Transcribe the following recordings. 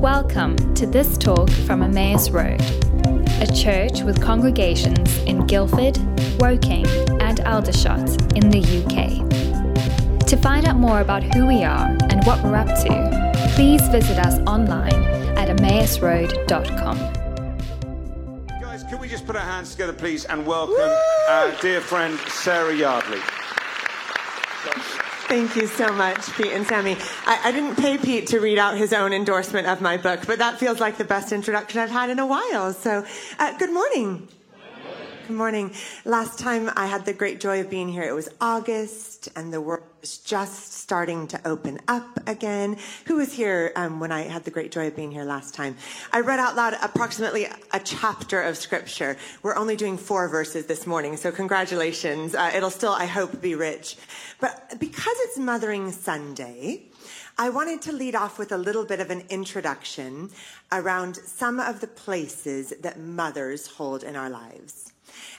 Welcome to this talk from Emmaus Road, a church with congregations in Guildford, Woking, and Aldershot in the UK. To find out more about who we are and what we're up to, please visit us online at emmausroad.com. Guys, can we just put our hands together, please, and welcome our dear friend Sarah Yardley. Thank you so much, Pete and Sammy. I, I, didn't pay Pete to read out his own endorsement of my book, but that feels like the best introduction I've had in a while. So, uh, good morning. Good morning. Last time I had the great joy of being here, it was August, and the world was just starting to open up again. Who was here um, when I had the great joy of being here last time? I read out loud approximately a chapter of scripture. We're only doing four verses this morning, so congratulations. Uh, it'll still, I hope, be rich. But because it's Mothering Sunday, I wanted to lead off with a little bit of an introduction around some of the places that mothers hold in our lives.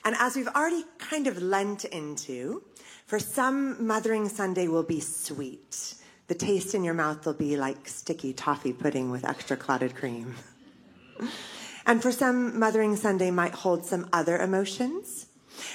And as we've already kind of lent into, for some, Mothering Sunday will be sweet. The taste in your mouth will be like sticky toffee pudding with extra clotted cream. and for some, Mothering Sunday might hold some other emotions.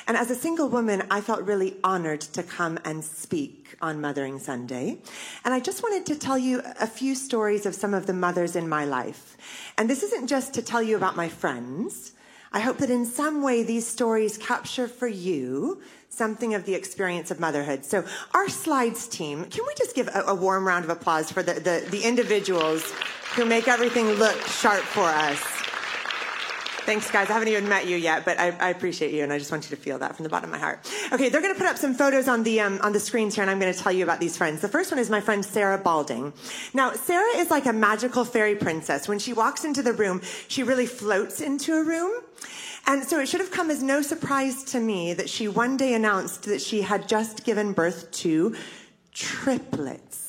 And as a single woman, I felt really honored to come and speak on Mothering Sunday. And I just wanted to tell you a few stories of some of the mothers in my life. And this isn't just to tell you about my friends, I hope that in some way these stories capture for you something of the experience of motherhood. So, our slides team, can we just give a, a warm round of applause for the, the, the individuals who make everything look sharp for us? Thanks, guys. I haven't even met you yet, but I, I, appreciate you, and I just want you to feel that from the bottom of my heart. Okay, they're going to put up some photos on the um, on the screens here, and I'm going to tell you about these friends. The first one is my friend Sarah Balding. Now, Sarah is like a magical fairy princess. When she walks into the room, she really floats into a room. And so it should have come as no surprise to me that she one day announced that she had just given birth to triplets.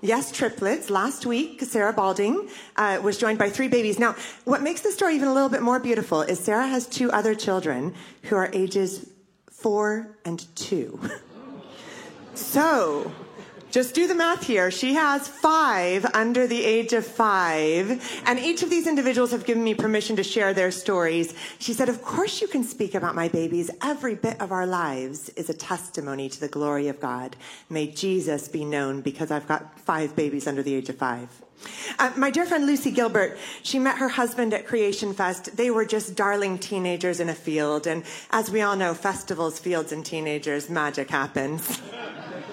Yes, triplets. Last week, Sarah Balding uh, was joined by three babies. Now, what makes the story even a little bit more beautiful is Sarah has two other children who are ages four and two. so, just do the math here. She has five under the age of five, and each of these individuals have given me permission to share their stories. She said, Of course, you can speak about my babies. Every bit of our lives is a testimony to the glory of God. May Jesus be known because I've got five babies under the age of five. Uh, my dear friend Lucy Gilbert, she met her husband at Creation Fest. They were just darling teenagers in a field. And as we all know, festivals, fields, and teenagers, magic happens.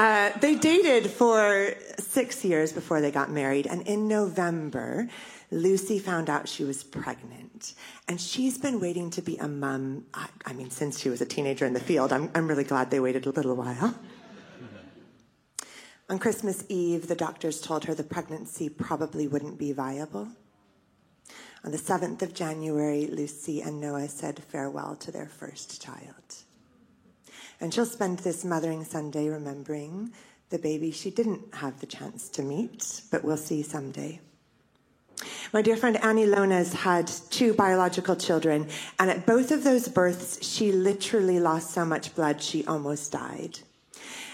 Uh, they dated for six years before they got married, and in November, Lucy found out she was pregnant. And she's been waiting to be a mom, I, I mean, since she was a teenager in the field. I'm, I'm really glad they waited a little while. On Christmas Eve, the doctors told her the pregnancy probably wouldn't be viable. On the 7th of January, Lucy and Noah said farewell to their first child. And she'll spend this Mothering Sunday remembering the baby she didn't have the chance to meet, but we'll see someday. My dear friend Annie Lones had two biological children, and at both of those births, she literally lost so much blood she almost died.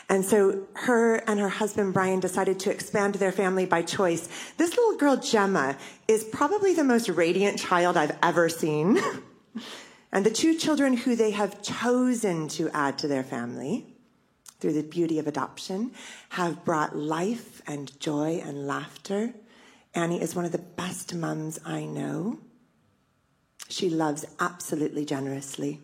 And so her and her husband Brian decided to expand their family by choice. This little girl, Gemma, is probably the most radiant child I've ever seen. and the two children who they have chosen to add to their family through the beauty of adoption have brought life and joy and laughter. Annie is one of the best mums I know. She loves absolutely generously.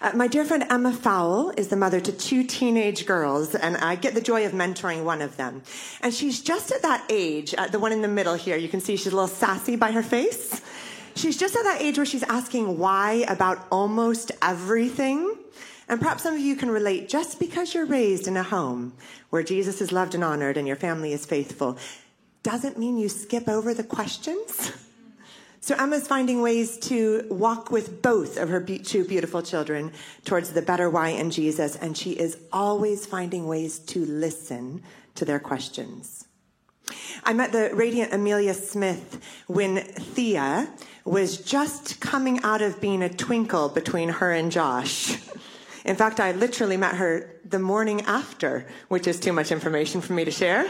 Uh, my dear friend Emma Fowle is the mother to two teenage girls, and I get the joy of mentoring one of them. And she's just at that age, uh, the one in the middle here. You can see she's a little sassy by her face. She's just at that age where she's asking why about almost everything. And perhaps some of you can relate just because you're raised in a home where Jesus is loved and honored and your family is faithful doesn't mean you skip over the questions. So Emma's finding ways to walk with both of her two beautiful children towards the better why in Jesus, and she is always finding ways to listen to their questions. I met the radiant Amelia Smith when Thea was just coming out of being a twinkle between her and Josh. In fact, I literally met her the morning after, which is too much information for me to share.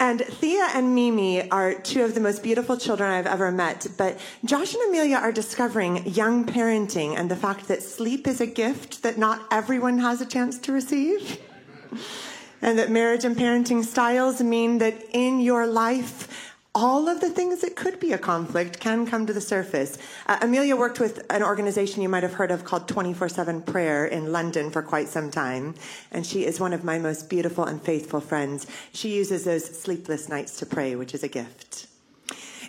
And Thea and Mimi are two of the most beautiful children I've ever met. But Josh and Amelia are discovering young parenting and the fact that sleep is a gift that not everyone has a chance to receive. And that marriage and parenting styles mean that in your life, all of the things that could be a conflict can come to the surface. Uh, Amelia worked with an organization you might have heard of called 24 7 Prayer in London for quite some time, and she is one of my most beautiful and faithful friends. She uses those sleepless nights to pray, which is a gift.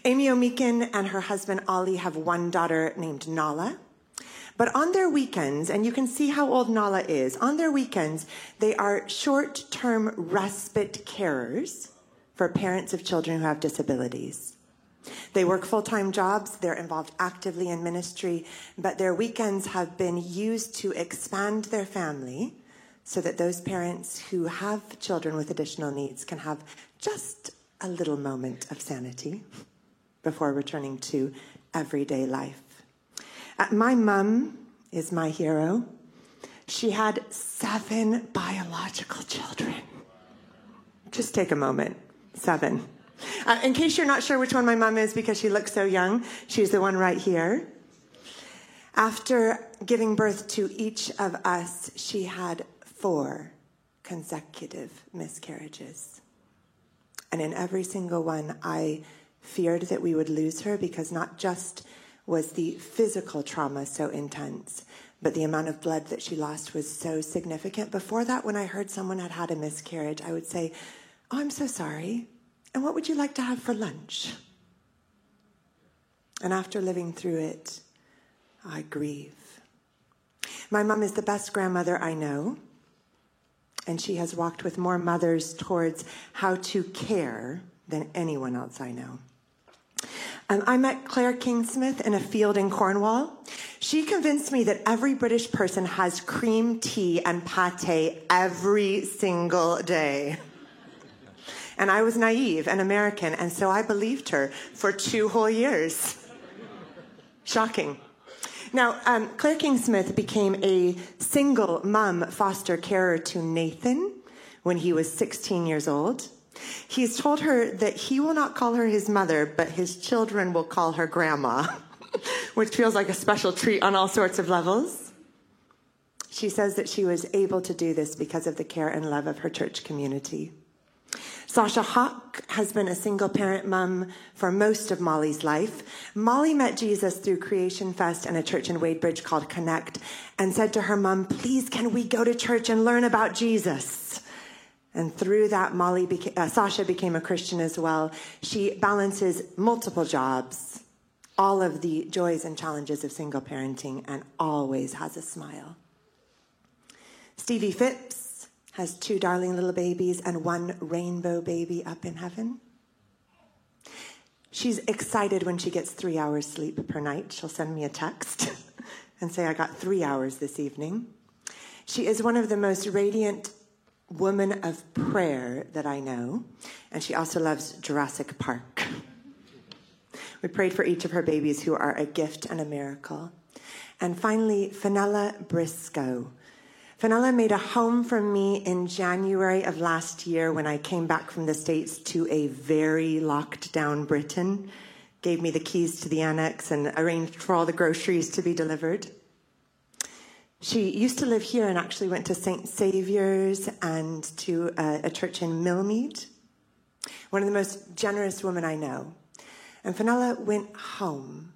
Amy Omeekin and her husband Ollie have one daughter named Nala. But on their weekends, and you can see how old Nala is, on their weekends, they are short term respite carers for parents of children who have disabilities. They work full time jobs, they're involved actively in ministry, but their weekends have been used to expand their family so that those parents who have children with additional needs can have just a little moment of sanity before returning to everyday life. Uh, my mum is my hero. She had seven biological children. Just take a moment. Seven. Uh, in case you're not sure which one my mom is because she looks so young, she's the one right here. After giving birth to each of us, she had four consecutive miscarriages. And in every single one, I feared that we would lose her because not just was the physical trauma so intense, but the amount of blood that she lost was so significant. Before that, when I heard someone had had a miscarriage, I would say, Oh, I'm so sorry. And what would you like to have for lunch? And after living through it, I grieve. My mom is the best grandmother I know, and she has walked with more mothers towards how to care than anyone else I know. Um, I met Claire Kingsmith in a field in Cornwall. She convinced me that every British person has cream tea and pate every single day. And I was naive and American, and so I believed her for two whole years. Shocking. Now, um, Claire Kingsmith became a single mom foster carer to Nathan when he was 16 years old. He's told her that he will not call her his mother, but his children will call her grandma, which feels like a special treat on all sorts of levels. She says that she was able to do this because of the care and love of her church community. Sasha Hawk has been a single parent mom for most of Molly's life. Molly met Jesus through Creation Fest and a church in Wadebridge called Connect and said to her mom, Please, can we go to church and learn about Jesus? And through that, Molly became, uh, Sasha became a Christian as well. She balances multiple jobs, all of the joys and challenges of single parenting, and always has a smile. Stevie Phipps has two darling little babies and one rainbow baby up in heaven. She's excited when she gets three hours sleep per night. She'll send me a text and say, I got three hours this evening. She is one of the most radiant woman of prayer that I know, and she also loves Jurassic Park. We prayed for each of her babies who are a gift and a miracle. And finally, Fenella Briscoe. Fenella made a home for me in January of last year when I came back from the States to a very locked down Britain. Gave me the keys to the annex and arranged for all the groceries to be delivered. She used to live here and actually went to St. Saviour's and to a, a church in Millmead. One of the most generous women I know. And Fenella went home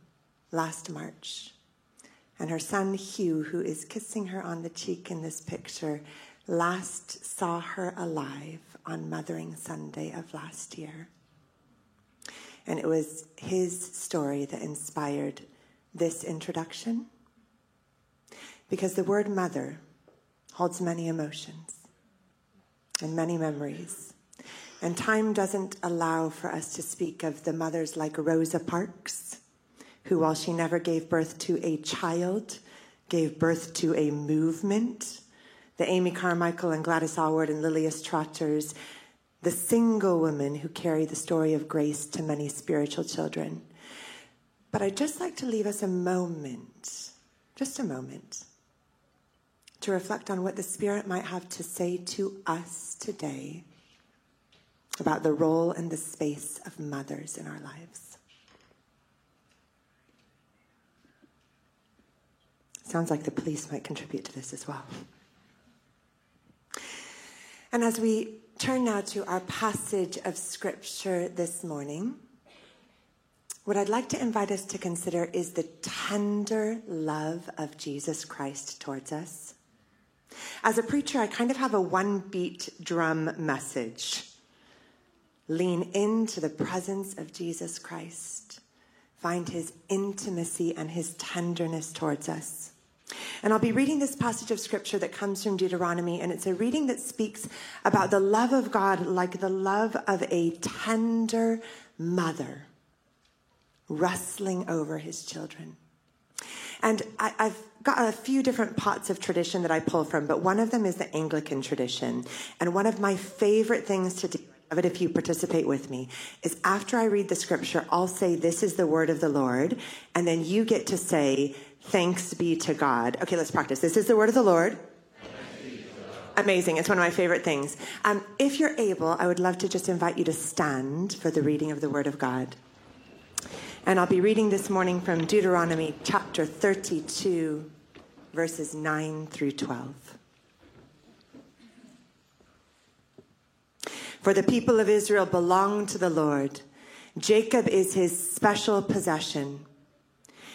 last March. And her son Hugh, who is kissing her on the cheek in this picture, last saw her alive on Mothering Sunday of last year. And it was his story that inspired this introduction because the word mother holds many emotions and many memories. And time doesn't allow for us to speak of the mothers like Rosa Parks, who, while she never gave birth to a child, gave birth to a movement. The Amy Carmichael and Gladys Aylward and Lilias Trotters, the single women who carry the story of grace to many spiritual children. But I'd just like to leave us a moment, just a moment, to reflect on what the Spirit might have to say to us today about the role and the space of mothers in our lives. Sounds like the police might contribute to this as well. And as we turn now to our passage of scripture this morning, what I'd like to invite us to consider is the tender love of Jesus Christ towards us. As a preacher, I kind of have a one beat drum message. Lean into the presence of Jesus Christ, find his intimacy and his tenderness towards us. And I'll be reading this passage of scripture that comes from Deuteronomy, and it's a reading that speaks about the love of God like the love of a tender mother rustling over his children. And I, have got a few different pots of tradition that I pull from, but one of them is the Anglican tradition. And one of my favorite things to do, but if you participate with me, is after I read the scripture, I'll say, This is the word of the Lord. And then you get to say, Thanks be to God. Okay, let's practice. This is the word of the Lord. Amazing. It's one of my favorite things. Um, if you're able, I would love to just invite you to stand for the reading of the word of God. And I'll be reading this morning from Deuteronomy chapter 32, verses 9 through 12. For the people of Israel belong to the Lord. Jacob is his special possession.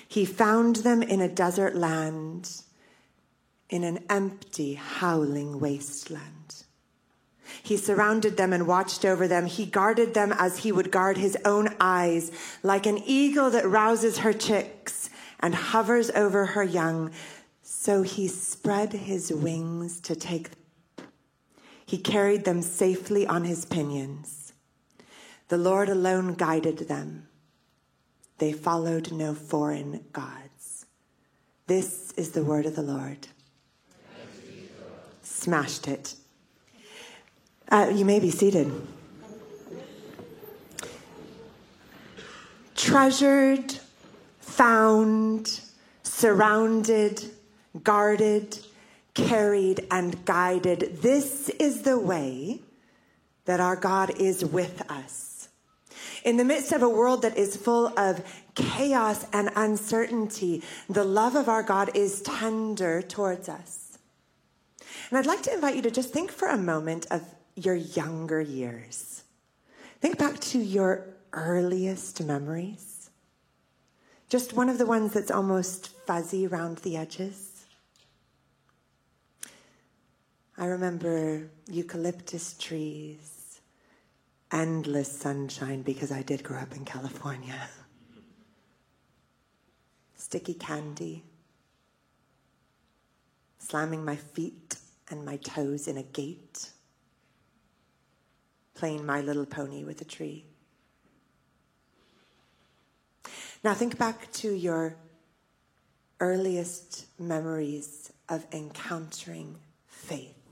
He found them in a desert land, in an empty, howling wasteland. He surrounded them and watched over them. He guarded them as he would guard his own eyes, like an eagle that rouses her chicks and hovers over her young. So he spread his wings to take them. He carried them safely on his pinions. The Lord alone guided them. They followed no foreign gods. This is the word of the Lord. Smashed it. Uh, you may be seated. Treasured, found, surrounded, guarded, carried, and guided. This is the way that our God is with us. In the midst of a world that is full of chaos and uncertainty, the love of our God is tender towards us. And I'd like to invite you to just think for a moment of your younger years. Think back to your earliest memories. Just one of the ones that's almost fuzzy around the edges. I remember eucalyptus trees endless sunshine because I did grow up in California. Sticky candy, slamming my feet and my toes in a gate, playing My Little Pony with a tree. Now think back to your earliest memories of encountering faith.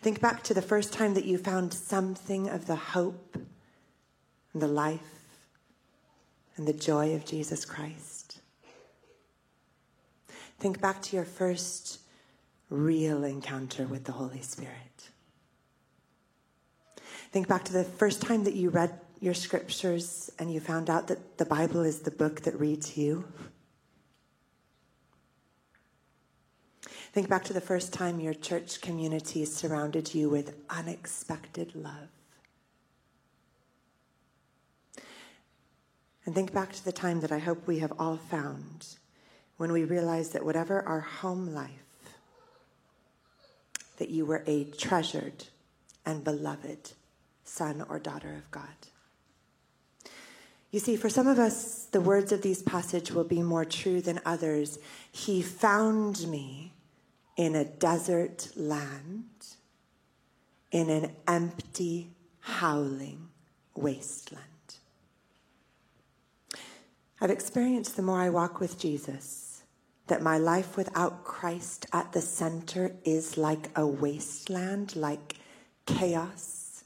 Think back to the first time that you found something of the hope and the life and the joy of Jesus Christ. Think back to your first real encounter with the Holy Spirit. Think back to the first time that you read your scriptures and you found out that the Bible is the book that reads you. Think back to the first time your church community surrounded you with unexpected love. And think back to the time that I hope we have all found when we realized that whatever our home life, that you were a treasured and beloved son or daughter of God. You see, for some of us, the words of these passage will be more true than others. He found me in a desert land, in an empty, howling wasteland. I've experienced the more I walk with Jesus that my life without Christ at the center is like a wasteland, like chaos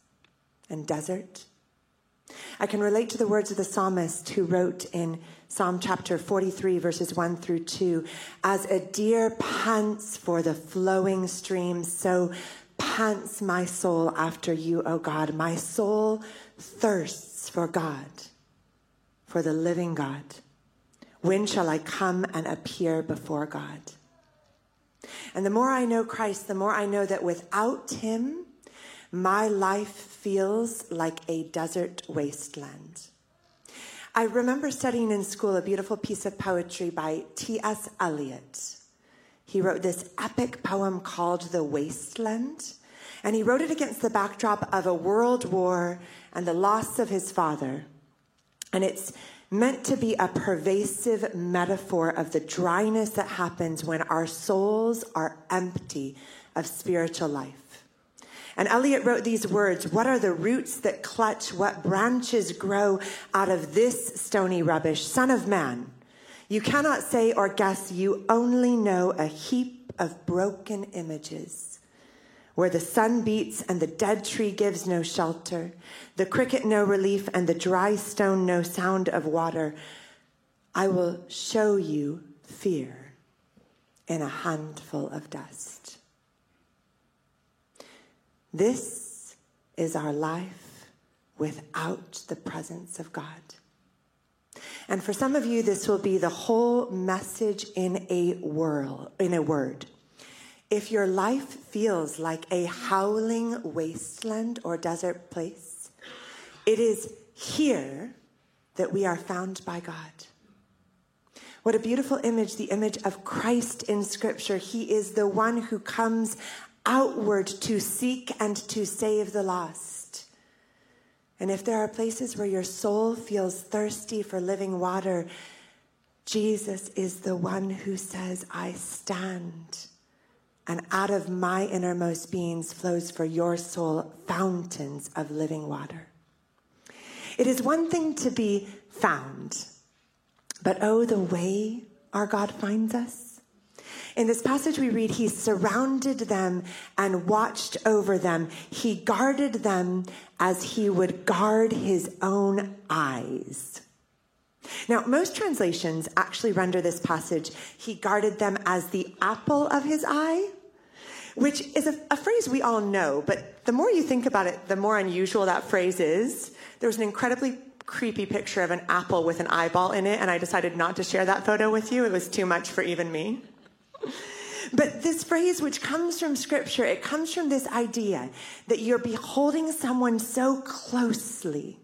and desert. I can relate to the words of the psalmist who wrote in Psalm chapter 43, verses 1 through 2. As a deer pants for the flowing stream, so pants my soul after you, O God. My soul thirsts for God, for the living God. When shall I come and appear before God? And the more I know Christ, the more I know that without him, my life feels like a desert wasteland. I remember studying in school a beautiful piece of poetry by T.S. Eliot. He wrote this epic poem called The Wasteland, and he wrote it against the backdrop of a world war and the loss of his father. And it's meant to be a pervasive metaphor of the dryness that happens when our souls are empty of spiritual life. And Eliot wrote these words What are the roots that clutch? What branches grow out of this stony rubbish? Son of man, you cannot say or guess, you only know a heap of broken images where the sun beats and the dead tree gives no shelter, the cricket no relief and the dry stone no sound of water, I will show you fear in a handful of dust. This is our life without the presence of God. And for some of you, this will be the whole message in a whirl, in a word. If your life feels like a howling wasteland or desert place, it is here that we are found by God. What a beautiful image, the image of Christ in Scripture. He is the one who comes outward to seek and to save the lost. And if there are places where your soul feels thirsty for living water, Jesus is the one who says, I stand and out of my innermost beings flows for your soul fountains of living water. It is one thing to be found, but oh, the way our God finds us. In this passage, we read, He surrounded them and watched over them. He guarded them as He would guard His own eyes. Now, most translations actually render this passage, He guarded them as the apple of His eye which is a, a, phrase we all know, but the more you think about it, the more unusual that phrase is. There was an incredibly creepy picture of an apple with an eyeball in it, and I decided not to share that photo with you. It was too much for even me. But this phrase, which comes from scripture, it comes from this idea that you're beholding someone so closely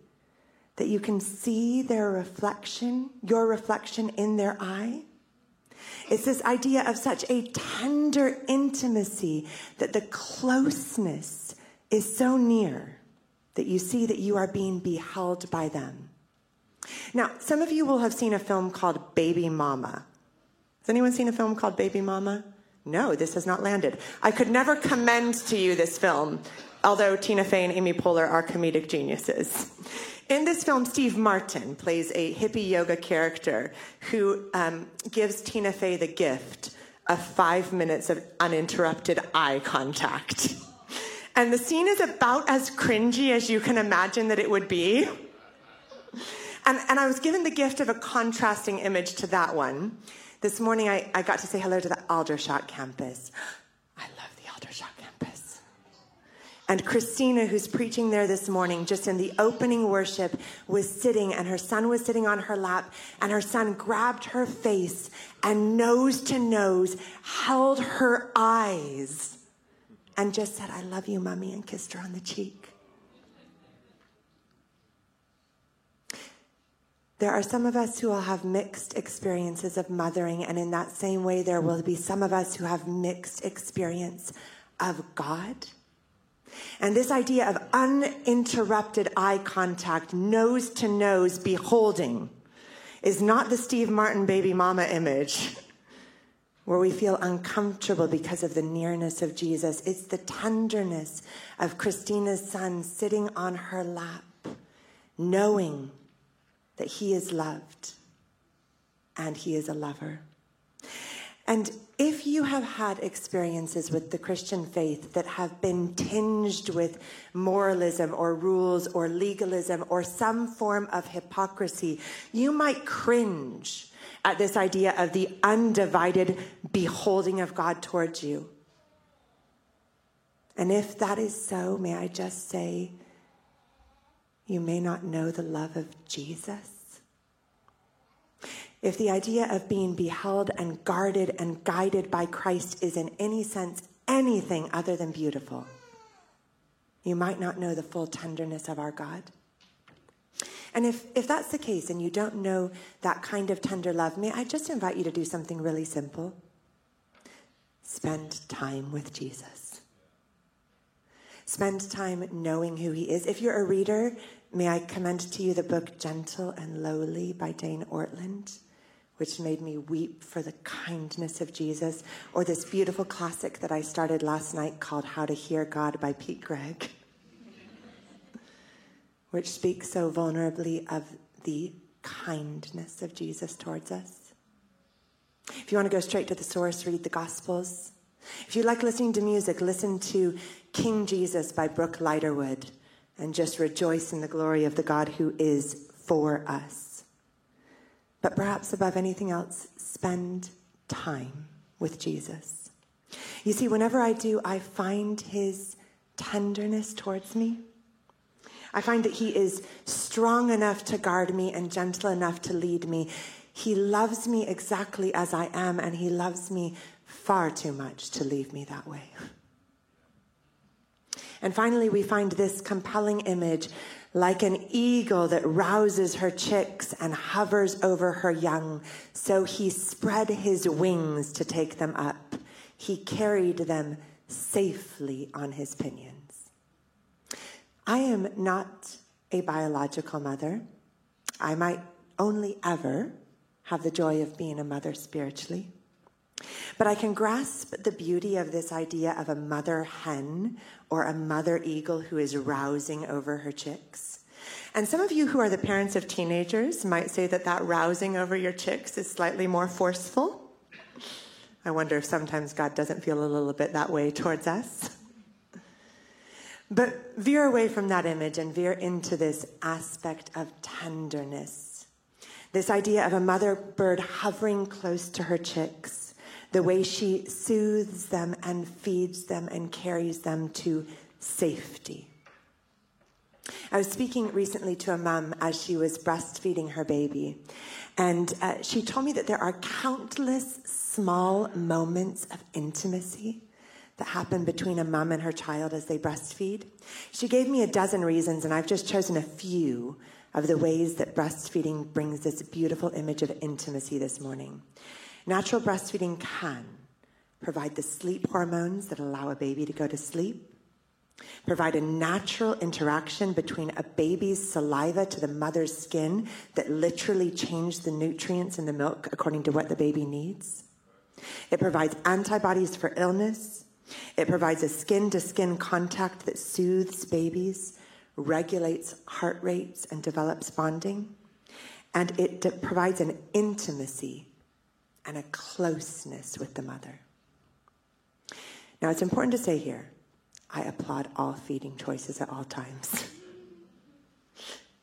that you can see their reflection, your reflection in their eye. It's this idea of such a tender intimacy that the closeness is so near that you see that you are being beheld by them. Now, some of you will have seen a film called Baby Mama. Has anyone seen a film called Baby Mama? No, this has not landed. I could never commend to you this film, although Tina Fey and Amy Poehler are comedic geniuses. In this film, Steve Martin plays a hippie yoga character who um, gives Tina Fey the gift of five minutes of uninterrupted eye contact. And the scene is about as cringy as you can imagine that it would be. And, and I was given the gift of a contrasting image to that one. This morning, I, I got to say hello to the Aldershot campus. I love the Aldershot campus. And Christina, who's preaching there this morning, just in the opening worship, was sitting and her son was sitting on her lap and her son grabbed her face and nose to nose held her eyes and just said, I love you, mommy, and kissed her on the cheek. There are some of us who will have mixed experiences of mothering, and in that same way, there will be some of us who have mixed experience of God and this idea of uninterrupted eye contact, nose to nose beholding, is not the Steve Martin baby mama image where we feel uncomfortable because of the nearness of Jesus. It's the tenderness of Christina's son sitting on her lap, knowing that he is loved and he is a lover. And if you have had experiences with the Christian faith that have been tinged with moralism or rules or legalism or some form of hypocrisy, you might cringe at this idea of the undivided beholding of God towards you. And if that is so, may I just say, you may not know the love of Jesus. If the idea of being beheld and guarded and guided by Christ is in any sense anything other than beautiful, you might not know the full tenderness of our God. And if, if that's the case and you don't know that kind of tender love, may I just invite you to do something really simple? Spend time with Jesus. Spend time knowing who he is. If you're a reader, may I commend to you the book Gentle and Lowly by Dane Ortlund, which made me weep for the kindness of Jesus, or this beautiful classic that I started last night called How to Hear God by Pete Greig, which speaks so vulnerably of the kindness of Jesus towards us. If you want to go straight to the source, read the Gospels. If you like listening to music, listen to King Jesus by Brooke Ligertwood and just rejoice in the glory of the God who is for us. But perhaps above anything else, spend time with Jesus. You see, whenever I do, I find his tenderness towards me. I find that he is strong enough to guard me and gentle enough to lead me. He loves me exactly as I am, and he loves me far too much to leave me that way. And finally, we find this compelling image like an eagle that rouses her chicks and hovers over her young. So he spread his wings to take them up. He carried them safely on his pinions. I am not a biological mother. I might only ever have the joy of being a mother spiritually. But I can grasp the beauty of this idea of a mother hen or a mother eagle who is rousing over her chicks. And some of you who are the parents of teenagers might say that that rousing over your chicks is slightly more forceful. I wonder if sometimes God doesn't feel a little bit that way towards us. But veer away from that image and veer into this aspect of tenderness. This idea of a mother bird hovering close to her chicks the way she soothes them and feeds them and carries them to safety. I was speaking recently to a mom as she was breastfeeding her baby, and uh, she told me that there are countless small moments of intimacy that happen between a mom and her child as they breastfeed. She gave me a dozen reasons, and I've just chosen a few of the ways that breastfeeding brings this beautiful image of intimacy this morning. Natural breastfeeding can provide the sleep hormones that allow a baby to go to sleep, provide a natural interaction between a baby's saliva to the mother's skin that literally change the nutrients in the milk according to what the baby needs. It provides antibodies for illness. It provides a skin to skin contact that soothes babies, regulates heart rates, and develops bonding. And it de- provides an intimacy and a closeness with the mother. Now, it's important to say here I applaud all feeding choices at all times.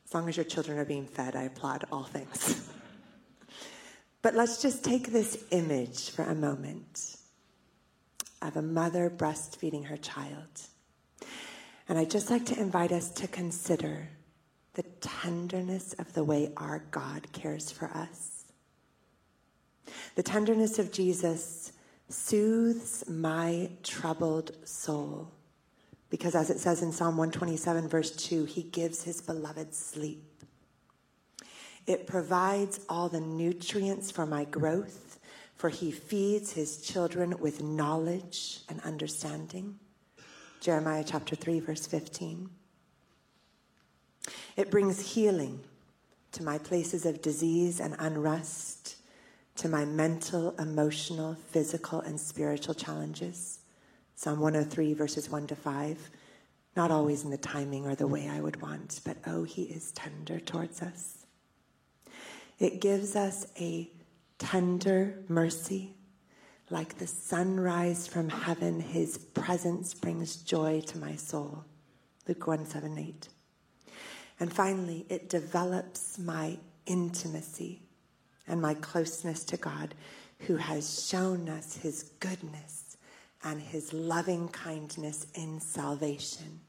As long as your children are being fed, I applaud all things. But let's just take this image for a moment of a mother breastfeeding her child. And I'd just like to invite us to consider the tenderness of the way our God cares for us. The tenderness of Jesus soothes my troubled soul. Because as it says in Psalm 127, verse 2, he gives his beloved sleep. It provides all the nutrients for my growth, for he feeds his children with knowledge and understanding. Jeremiah chapter 3, verse 15. It brings healing to my places of disease and unrest to my mental, emotional, physical, and spiritual challenges. Psalm 103, verses 1 to 5. Not always in the timing or the way I would want, but oh, he is tender towards us. It gives us a tender mercy. Like the sunrise from heaven, his presence brings joy to my soul. Luke 1 7 8. And finally, it develops my intimacy and my closeness to God, who has shown us his goodness and his loving kindness in salvation,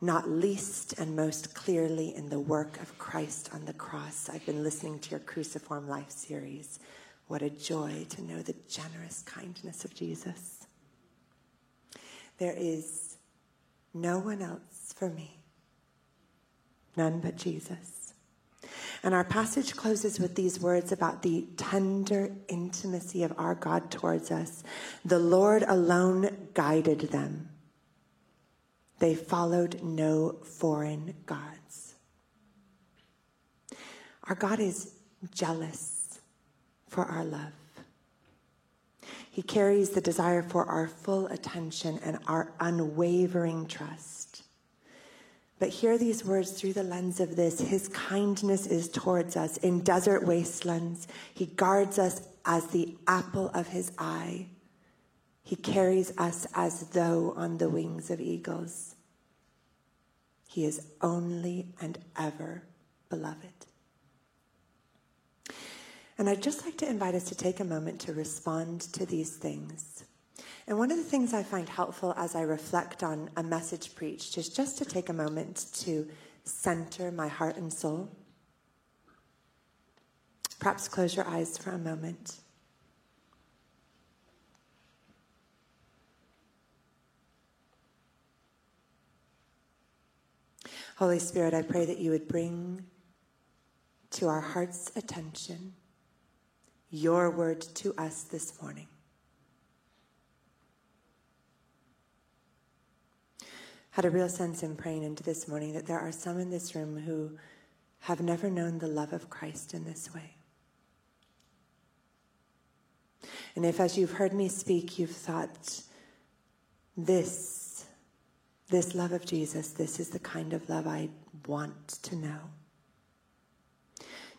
not least and most clearly in the work of Christ on the cross. I've been listening to your Cruciform Life series. What a joy to know the generous kindness of Jesus. There is no one else for me, none but Jesus. And our passage closes with these words about the tender intimacy of our God towards us. The Lord alone guided them. They followed no foreign gods. Our God is jealous for our love. He carries the desire for our full attention and our unwavering trust. But hear these words through the lens of this. His kindness is towards us in desert wastelands. He guards us as the apple of his eye. He carries us as though on the wings of eagles. He is only and ever beloved. And I'd just like to invite us to take a moment to respond to these things. And one of the things I find helpful as I reflect on a message preached is just to take a moment to center my heart and soul. Perhaps close your eyes for a moment. Holy Spirit, I pray that you would bring to our heart's attention your word to us this morning. Had a real sense in praying into this morning that there are some in this room who have never known the love of Christ in this way. And if, as you've heard me speak, you've thought, this, this love of Jesus, this is the kind of love I want to know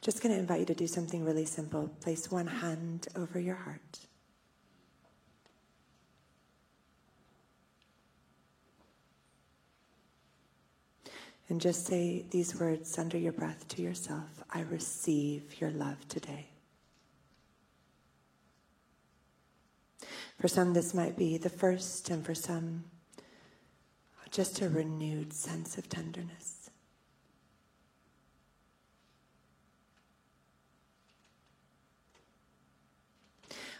just going to invite you to do something really simple. Place one hand over your heart. And just say these words under your breath to yourself I receive your love today. For some, this might be the first, and for some, just a renewed sense of tenderness.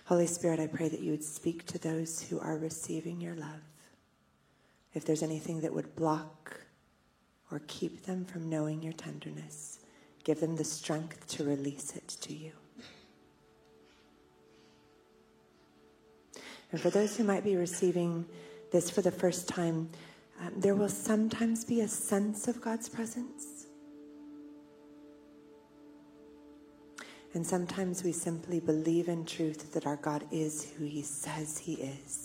Holy Spirit, I pray that you would speak to those who are receiving your love. If there's anything that would block or keep them from knowing your tenderness, give them the strength to release it to you. And for those who might be receiving this for the first time, um, there will sometimes be a sense of God's presence. And sometimes we simply believe in truth that our God is who he says he is.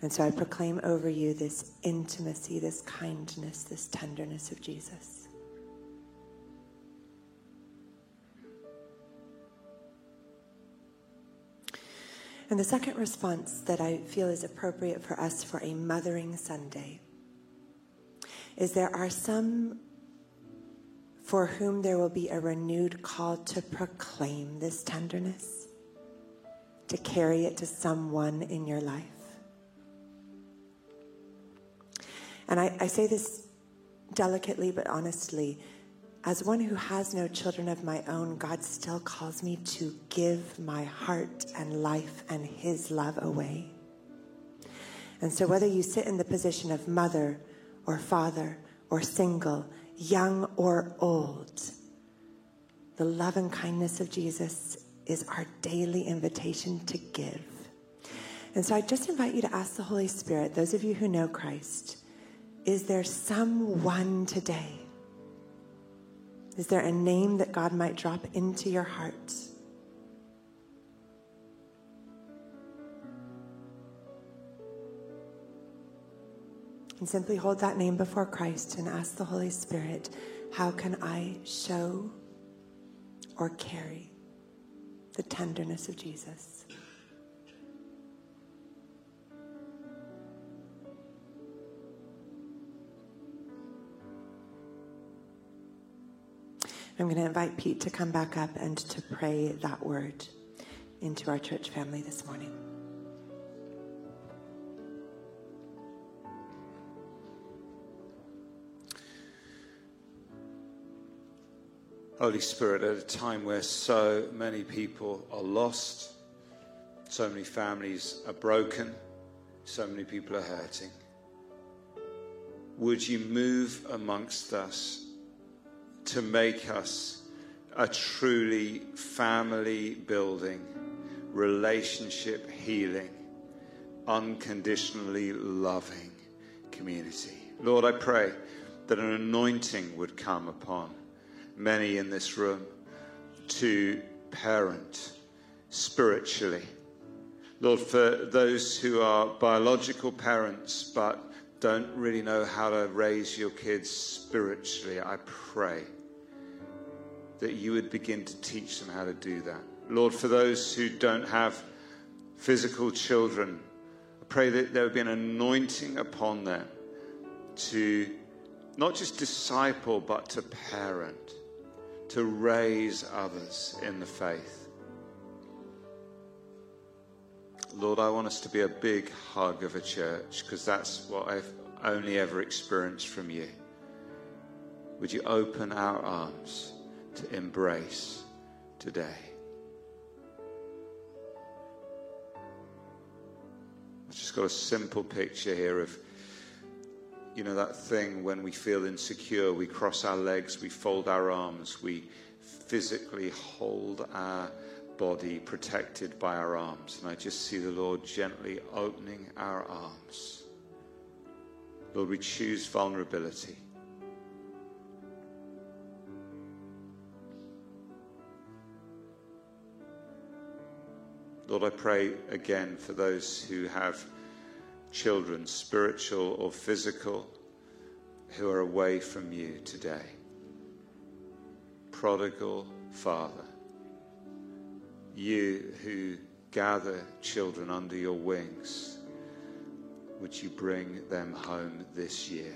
And so I proclaim over you this intimacy, this kindness, this tenderness of Jesus. And the second response that I feel is appropriate for us for a Mothering Sunday is there are some for whom there will be a renewed call to proclaim this tenderness, to carry it to someone in your life. And I, I say this delicately but honestly. As one who has no children of my own, God still calls me to give my heart and life and His love away. And so, whether you sit in the position of mother or father or single, young or old. The love and kindness of Jesus is our daily invitation to give. And so I just invite you to ask the Holy Spirit, those of you who know Christ, is there someone today? Is there a name that God might drop into your heart? And simply hold that name before Christ and ask the Holy Spirit, how can I show or carry the tenderness of Jesus? I'm going to invite Pete to come back up and to pray that word into our church family this morning. Holy Spirit, at a time where so many people are lost, so many families are broken, so many people are hurting, would you move amongst us to make us a truly family building, relationship healing, unconditionally loving community? Lord, I pray that an anointing would come upon many in this room to parent spiritually. Lord, for those who are biological parents but don't really know how to raise your kids spiritually, I pray that you would begin to teach them how to do that. Lord, for those who don't have physical children, I pray that there would be an anointing upon them to not just disciple, but to parent to raise others in the faith. Lord, I want us to be a big hug of a church because that's what I've only ever experienced from you. Would you open our arms to embrace today? I've just got a simple picture here of you know, that thing when we feel insecure, we cross our legs, we fold our arms, we physically hold our body protected by our arms. And I just see the Lord gently opening our arms. Lord, we choose vulnerability. Lord, I pray again for those who have children, spiritual or physical, who are away from you today. Prodigal Father, you who gather children under your wings, would you bring them home this year?